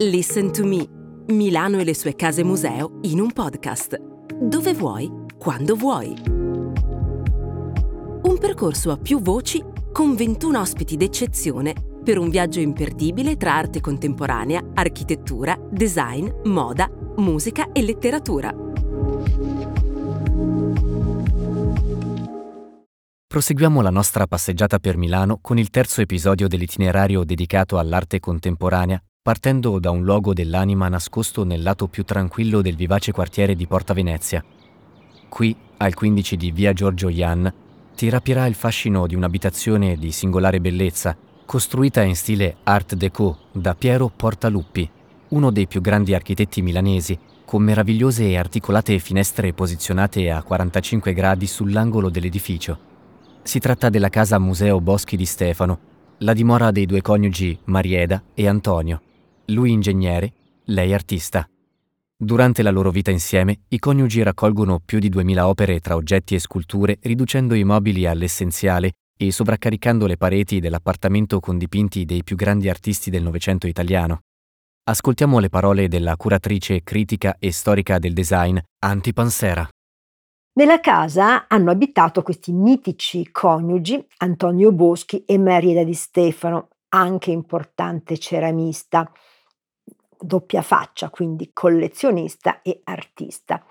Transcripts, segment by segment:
Listen to Me, Milano e le sue case museo in un podcast. Dove vuoi, quando vuoi. Un percorso a più voci con 21 ospiti d'eccezione per un viaggio imperdibile tra arte contemporanea, architettura, design, moda, musica e letteratura. Proseguiamo la nostra passeggiata per Milano con il terzo episodio dell'itinerario dedicato all'arte contemporanea, partendo da un luogo dell'anima nascosto nel lato più tranquillo del vivace quartiere di Porta Venezia. Qui, al 15 di via Giorgio Ian, ti rapirà il fascino di un'abitazione di singolare bellezza, costruita in stile Art Deco da Piero Portaluppi, uno dei più grandi architetti milanesi, con meravigliose e articolate finestre posizionate a 45 gradi sull'angolo dell'edificio. Si tratta della casa Museo Boschi di Stefano, la dimora dei due coniugi Marieda e Antonio, lui ingegnere, lei artista. Durante la loro vita insieme, i coniugi raccolgono più di 2000 opere tra oggetti e sculture, riducendo i mobili all'essenziale e sovraccaricando le pareti dell'appartamento con dipinti dei più grandi artisti del Novecento italiano. Ascoltiamo le parole della curatrice critica e storica del design, Anti Pansera. Nella casa hanno abitato questi mitici coniugi Antonio Boschi e Marieda di Stefano, anche importante ceramista, doppia faccia, quindi collezionista e artista.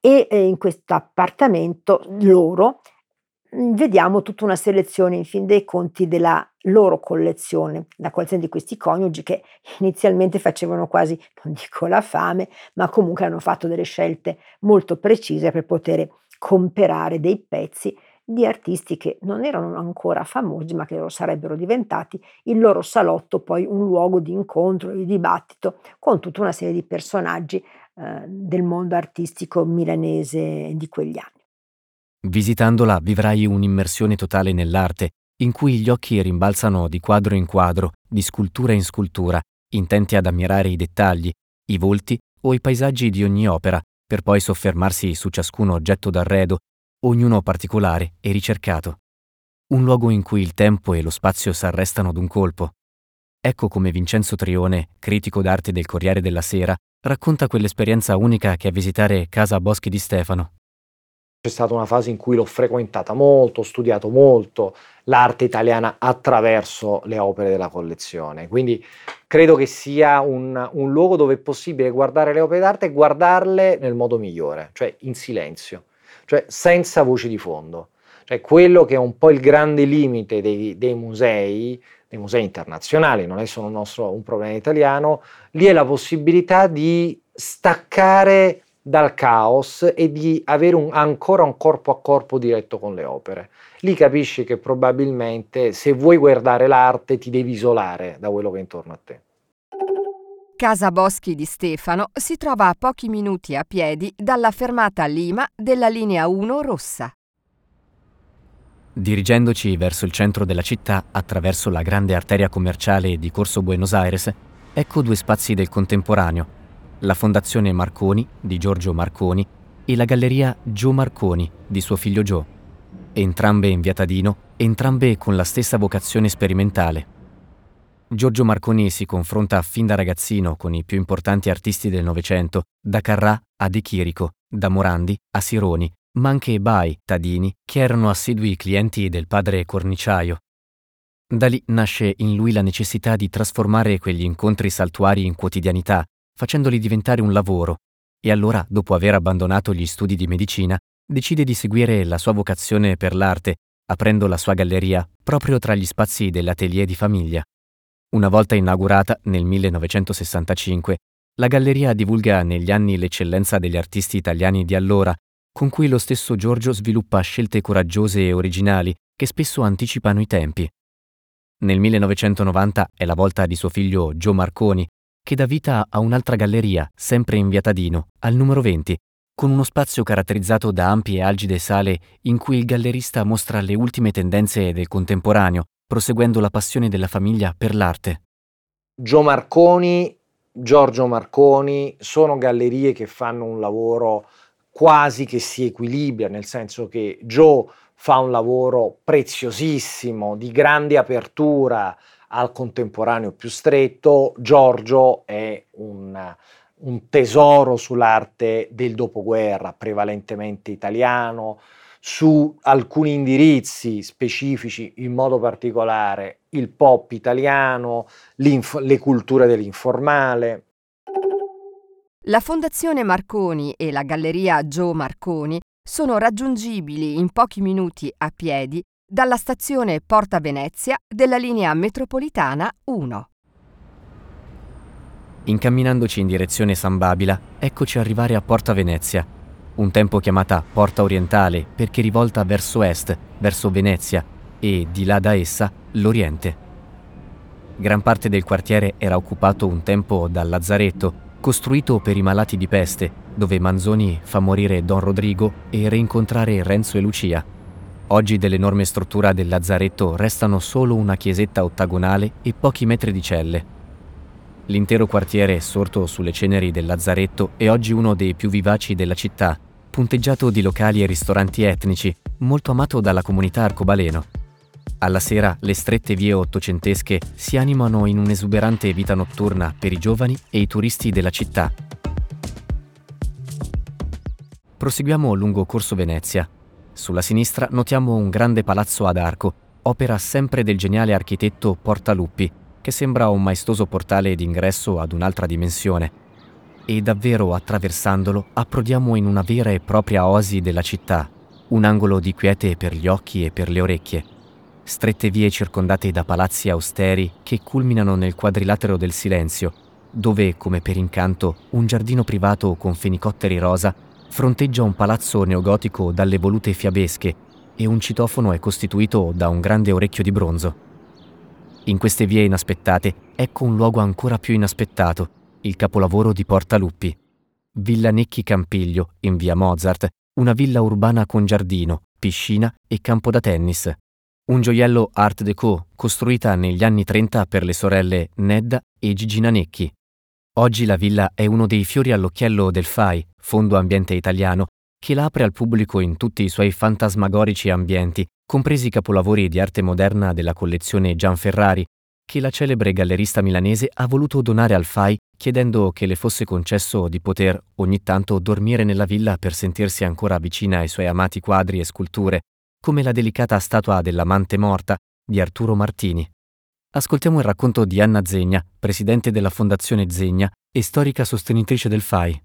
E eh, in questo appartamento loro Mhmm, vediamo tutta una selezione in fin dei conti della loro collezione, la collezione di questi coniugi che inizialmente facevano quasi, non dico la fame, ma comunque hanno fatto delle scelte molto precise per poter comperare dei pezzi di artisti che non erano ancora famosi ma che lo sarebbero diventati, il loro salotto poi un luogo di incontro, di dibattito con tutta una serie di personaggi eh, del mondo artistico milanese di quegli anni. Visitandola vivrai un'immersione totale nell'arte, in cui gli occhi rimbalzano di quadro in quadro, di scultura in scultura, intenti ad ammirare i dettagli, i volti o i paesaggi di ogni opera, per poi soffermarsi su ciascun oggetto d'arredo, ognuno particolare e ricercato. Un luogo in cui il tempo e lo spazio s'arrestano d'un colpo. Ecco come Vincenzo Trione, critico d'arte del Corriere della Sera, racconta quell'esperienza unica che è visitare Casa Boschi di Stefano, c'è stata una fase in cui l'ho frequentata molto, ho studiato molto l'arte italiana attraverso le opere della collezione. Quindi credo che sia un, un luogo dove è possibile guardare le opere d'arte e guardarle nel modo migliore, cioè in silenzio, cioè senza voci di fondo. Cioè quello che è un po' il grande limite dei, dei musei, dei musei internazionali, non è solo un, nostro, un problema italiano, lì è la possibilità di staccare dal caos e di avere un, ancora un corpo a corpo diretto con le opere. Lì capisci che probabilmente se vuoi guardare l'arte ti devi isolare da quello che è intorno a te. Casa Boschi di Stefano si trova a pochi minuti a piedi dalla fermata Lima della linea 1 rossa. Dirigendoci verso il centro della città attraverso la grande arteria commerciale di Corso Buenos Aires, ecco due spazi del contemporaneo la Fondazione Marconi di Giorgio Marconi e la Galleria Gio Marconi di suo figlio Gio, entrambe in Viatadino, entrambe con la stessa vocazione sperimentale. Giorgio Marconi si confronta fin da ragazzino con i più importanti artisti del Novecento, da Carrà a De Chirico, da Morandi a Sironi, ma anche Bai, Tadini, che erano assidui clienti del padre corniciaio. Da lì nasce in lui la necessità di trasformare quegli incontri saltuari in quotidianità, facendoli diventare un lavoro, e allora, dopo aver abbandonato gli studi di medicina, decide di seguire la sua vocazione per l'arte, aprendo la sua galleria proprio tra gli spazi dell'atelier di famiglia. Una volta inaugurata nel 1965, la galleria divulga negli anni l'eccellenza degli artisti italiani di allora, con cui lo stesso Giorgio sviluppa scelte coraggiose e originali che spesso anticipano i tempi. Nel 1990 è la volta di suo figlio Gio Marconi che dà vita a un'altra galleria, sempre in via Tadino, al numero 20, con uno spazio caratterizzato da ampie e algide sale in cui il gallerista mostra le ultime tendenze del contemporaneo, proseguendo la passione della famiglia per l'arte. Gio Marconi, Giorgio Marconi sono gallerie che fanno un lavoro quasi che si equilibra, nel senso che Gio fa un lavoro preziosissimo, di grande apertura al contemporaneo più stretto. Giorgio è un, un tesoro sull'arte del dopoguerra, prevalentemente italiano, su alcuni indirizzi specifici, in modo particolare il pop italiano, le culture dell'informale. La Fondazione Marconi e la Galleria Gio Marconi sono raggiungibili in pochi minuti a piedi dalla stazione Porta Venezia della linea metropolitana 1. Incamminandoci in direzione San Babila, eccoci arrivare a Porta Venezia, un tempo chiamata Porta Orientale perché rivolta verso est, verso Venezia e di là da essa l'Oriente. Gran parte del quartiere era occupato un tempo dal lazzaretto, costruito per i malati di peste, dove Manzoni fa morire Don Rodrigo e reincontrare Renzo e Lucia. Oggi dell'enorme struttura del lazzaretto restano solo una chiesetta ottagonale e pochi metri di celle. L'intero quartiere, sorto sulle ceneri del lazzaretto, è oggi uno dei più vivaci della città, punteggiato di locali e ristoranti etnici, molto amato dalla comunità arcobaleno. Alla sera le strette vie ottocentesche si animano in un'esuberante vita notturna per i giovani e i turisti della città. Proseguiamo lungo Corso Venezia. Sulla sinistra notiamo un grande palazzo ad arco, opera sempre del geniale architetto Portaluppi, che sembra un maestoso portale d'ingresso ad un'altra dimensione. E davvero attraversandolo approdiamo in una vera e propria oasi della città, un angolo di quiete per gli occhi e per le orecchie strette vie circondate da palazzi austeri che culminano nel quadrilatero del silenzio, dove, come per incanto, un giardino privato con fenicotteri rosa fronteggia un palazzo neogotico dalle volute fiabesche e un citofono è costituito da un grande orecchio di bronzo. In queste vie inaspettate ecco un luogo ancora più inaspettato, il capolavoro di Porta Luppi. Villa Necchi Campiglio, in via Mozart, una villa urbana con giardino, piscina e campo da tennis. Un gioiello Art Deco costruita negli anni 30 per le sorelle Nedda e Gigina Necchi. Oggi la villa è uno dei fiori all'occhiello del FAI, Fondo Ambiente Italiano, che l'apre al pubblico in tutti i suoi fantasmagorici ambienti, compresi i capolavori di arte moderna della collezione Gianferrari, che la celebre gallerista milanese ha voluto donare al FAI chiedendo che le fosse concesso di poter ogni tanto dormire nella villa per sentirsi ancora vicina ai suoi amati quadri e sculture, come la delicata statua dell'amante morta di Arturo Martini. Ascoltiamo il racconto di Anna Zegna, presidente della Fondazione Zegna e storica sostenitrice del FAI.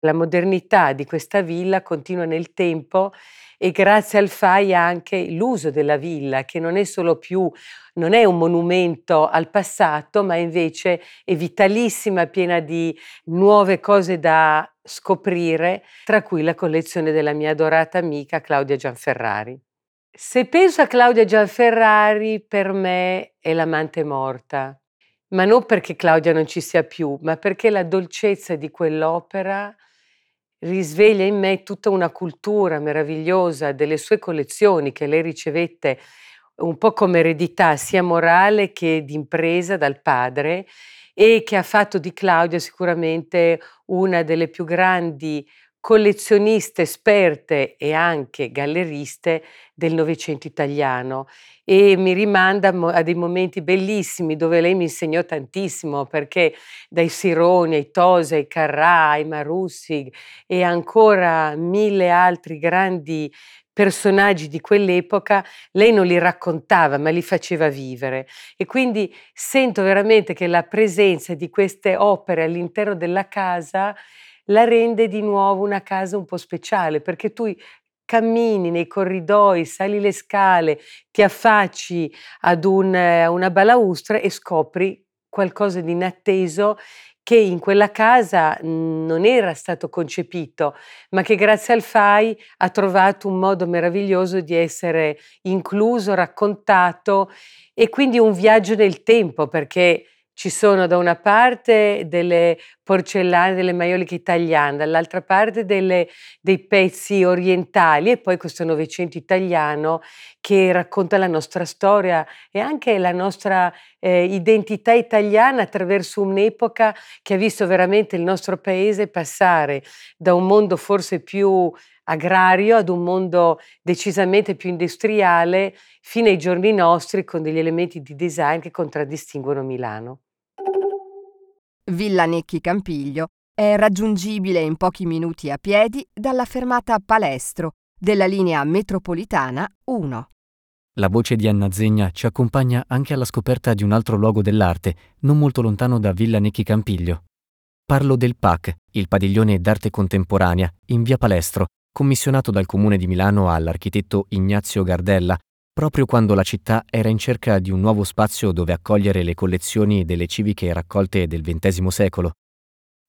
La modernità di questa villa continua nel tempo e grazie al FAI anche l'uso della villa, che non è solo più, non è un monumento al passato, ma invece è vitalissima, piena di nuove cose da scoprire, tra cui la collezione della mia adorata amica Claudia Gianferrari. Se penso a Claudia Gianferrari, per me è l'amante morta, ma non perché Claudia non ci sia più, ma perché la dolcezza di quell'opera risveglia in me tutta una cultura meravigliosa delle sue collezioni che lei ricevette un po' come eredità sia morale che di impresa dal padre e che ha fatto di Claudia sicuramente una delle più grandi collezioniste esperte e anche galleriste del Novecento italiano e mi rimanda a dei momenti bellissimi dove lei mi insegnò tantissimo perché dai Sironi ai Tosi ai Carrà ai Marussi e ancora mille altri grandi personaggi di quell'epoca, lei non li raccontava, ma li faceva vivere. E quindi sento veramente che la presenza di queste opere all'interno della casa la rende di nuovo una casa un po' speciale, perché tu cammini nei corridoi, sali le scale, ti affacci ad un, una balaustra e scopri qualcosa di inatteso che in quella casa non era stato concepito, ma che grazie al FAI ha trovato un modo meraviglioso di essere incluso, raccontato e quindi un viaggio nel tempo, perché ci sono da una parte delle porcellane, delle maioliche italiane, dall'altra parte delle, dei pezzi orientali e poi questo Novecento italiano che racconta la nostra storia e anche la nostra eh, identità italiana attraverso un'epoca che ha visto veramente il nostro paese passare da un mondo forse più agrario ad un mondo decisamente più industriale fino ai giorni nostri con degli elementi di design che contraddistinguono Milano. Villa Necchi Campiglio è raggiungibile in pochi minuti a piedi dalla fermata Palestro della linea metropolitana 1. La voce di Anna Zegna ci accompagna anche alla scoperta di un altro luogo dell'arte, non molto lontano da Villa Necchi Campiglio. Parlo del PAC, il padiglione d'arte contemporanea, in via Palestro, commissionato dal Comune di Milano all'architetto Ignazio Gardella, proprio quando la città era in cerca di un nuovo spazio dove accogliere le collezioni delle civiche raccolte del XX secolo.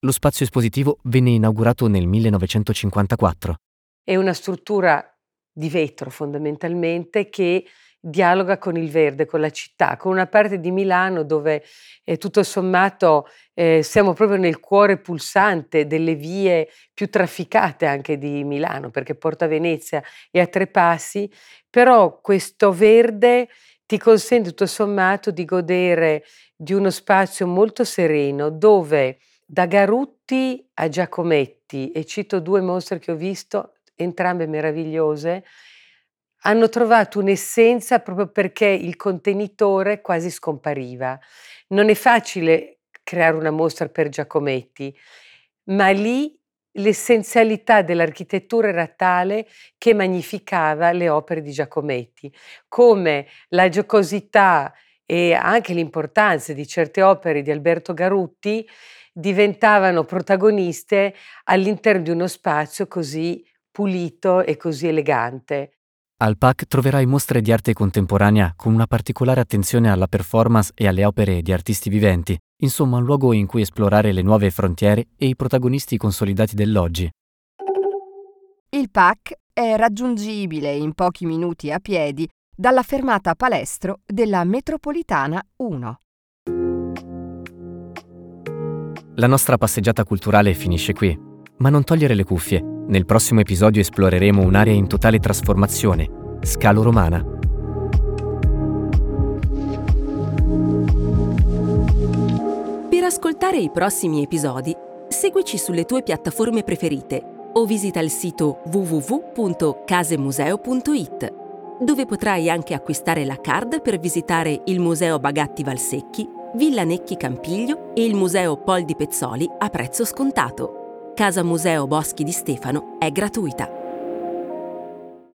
Lo spazio espositivo venne inaugurato nel 1954. È una struttura di vetro fondamentalmente che dialoga con il verde, con la città, con una parte di Milano dove eh, tutto sommato eh, siamo proprio nel cuore pulsante delle vie più trafficate anche di Milano, perché Porta Venezia è a tre passi, però questo verde ti consente tutto sommato di godere di uno spazio molto sereno dove da Garutti a Giacometti, e cito due mostre che ho visto, entrambe meravigliose, hanno trovato un'essenza proprio perché il contenitore quasi scompariva. Non è facile creare una mostra per Giacometti, ma lì l'essenzialità dell'architettura era tale che magnificava le opere di Giacometti, come la giocosità e anche l'importanza di certe opere di Alberto Garutti diventavano protagoniste all'interno di uno spazio così pulito e così elegante. Al PAC troverai mostre di arte contemporanea con una particolare attenzione alla performance e alle opere di artisti viventi, insomma un luogo in cui esplorare le nuove frontiere e i protagonisti consolidati dell'oggi. Il PAC è raggiungibile in pochi minuti a piedi dalla fermata Palestro della Metropolitana 1. La nostra passeggiata culturale finisce qui, ma non togliere le cuffie nel prossimo episodio esploreremo un'area in totale trasformazione, Scalo Romana. Per ascoltare i prossimi episodi, seguici sulle tue piattaforme preferite o visita il sito www.casemuseo.it, dove potrai anche acquistare la card per visitare il Museo Bagatti Valsecchi, Villa Necchi Campiglio e il Museo Pol di Pezzoli a prezzo scontato. Casa Museo Boschi di Stefano è gratuita.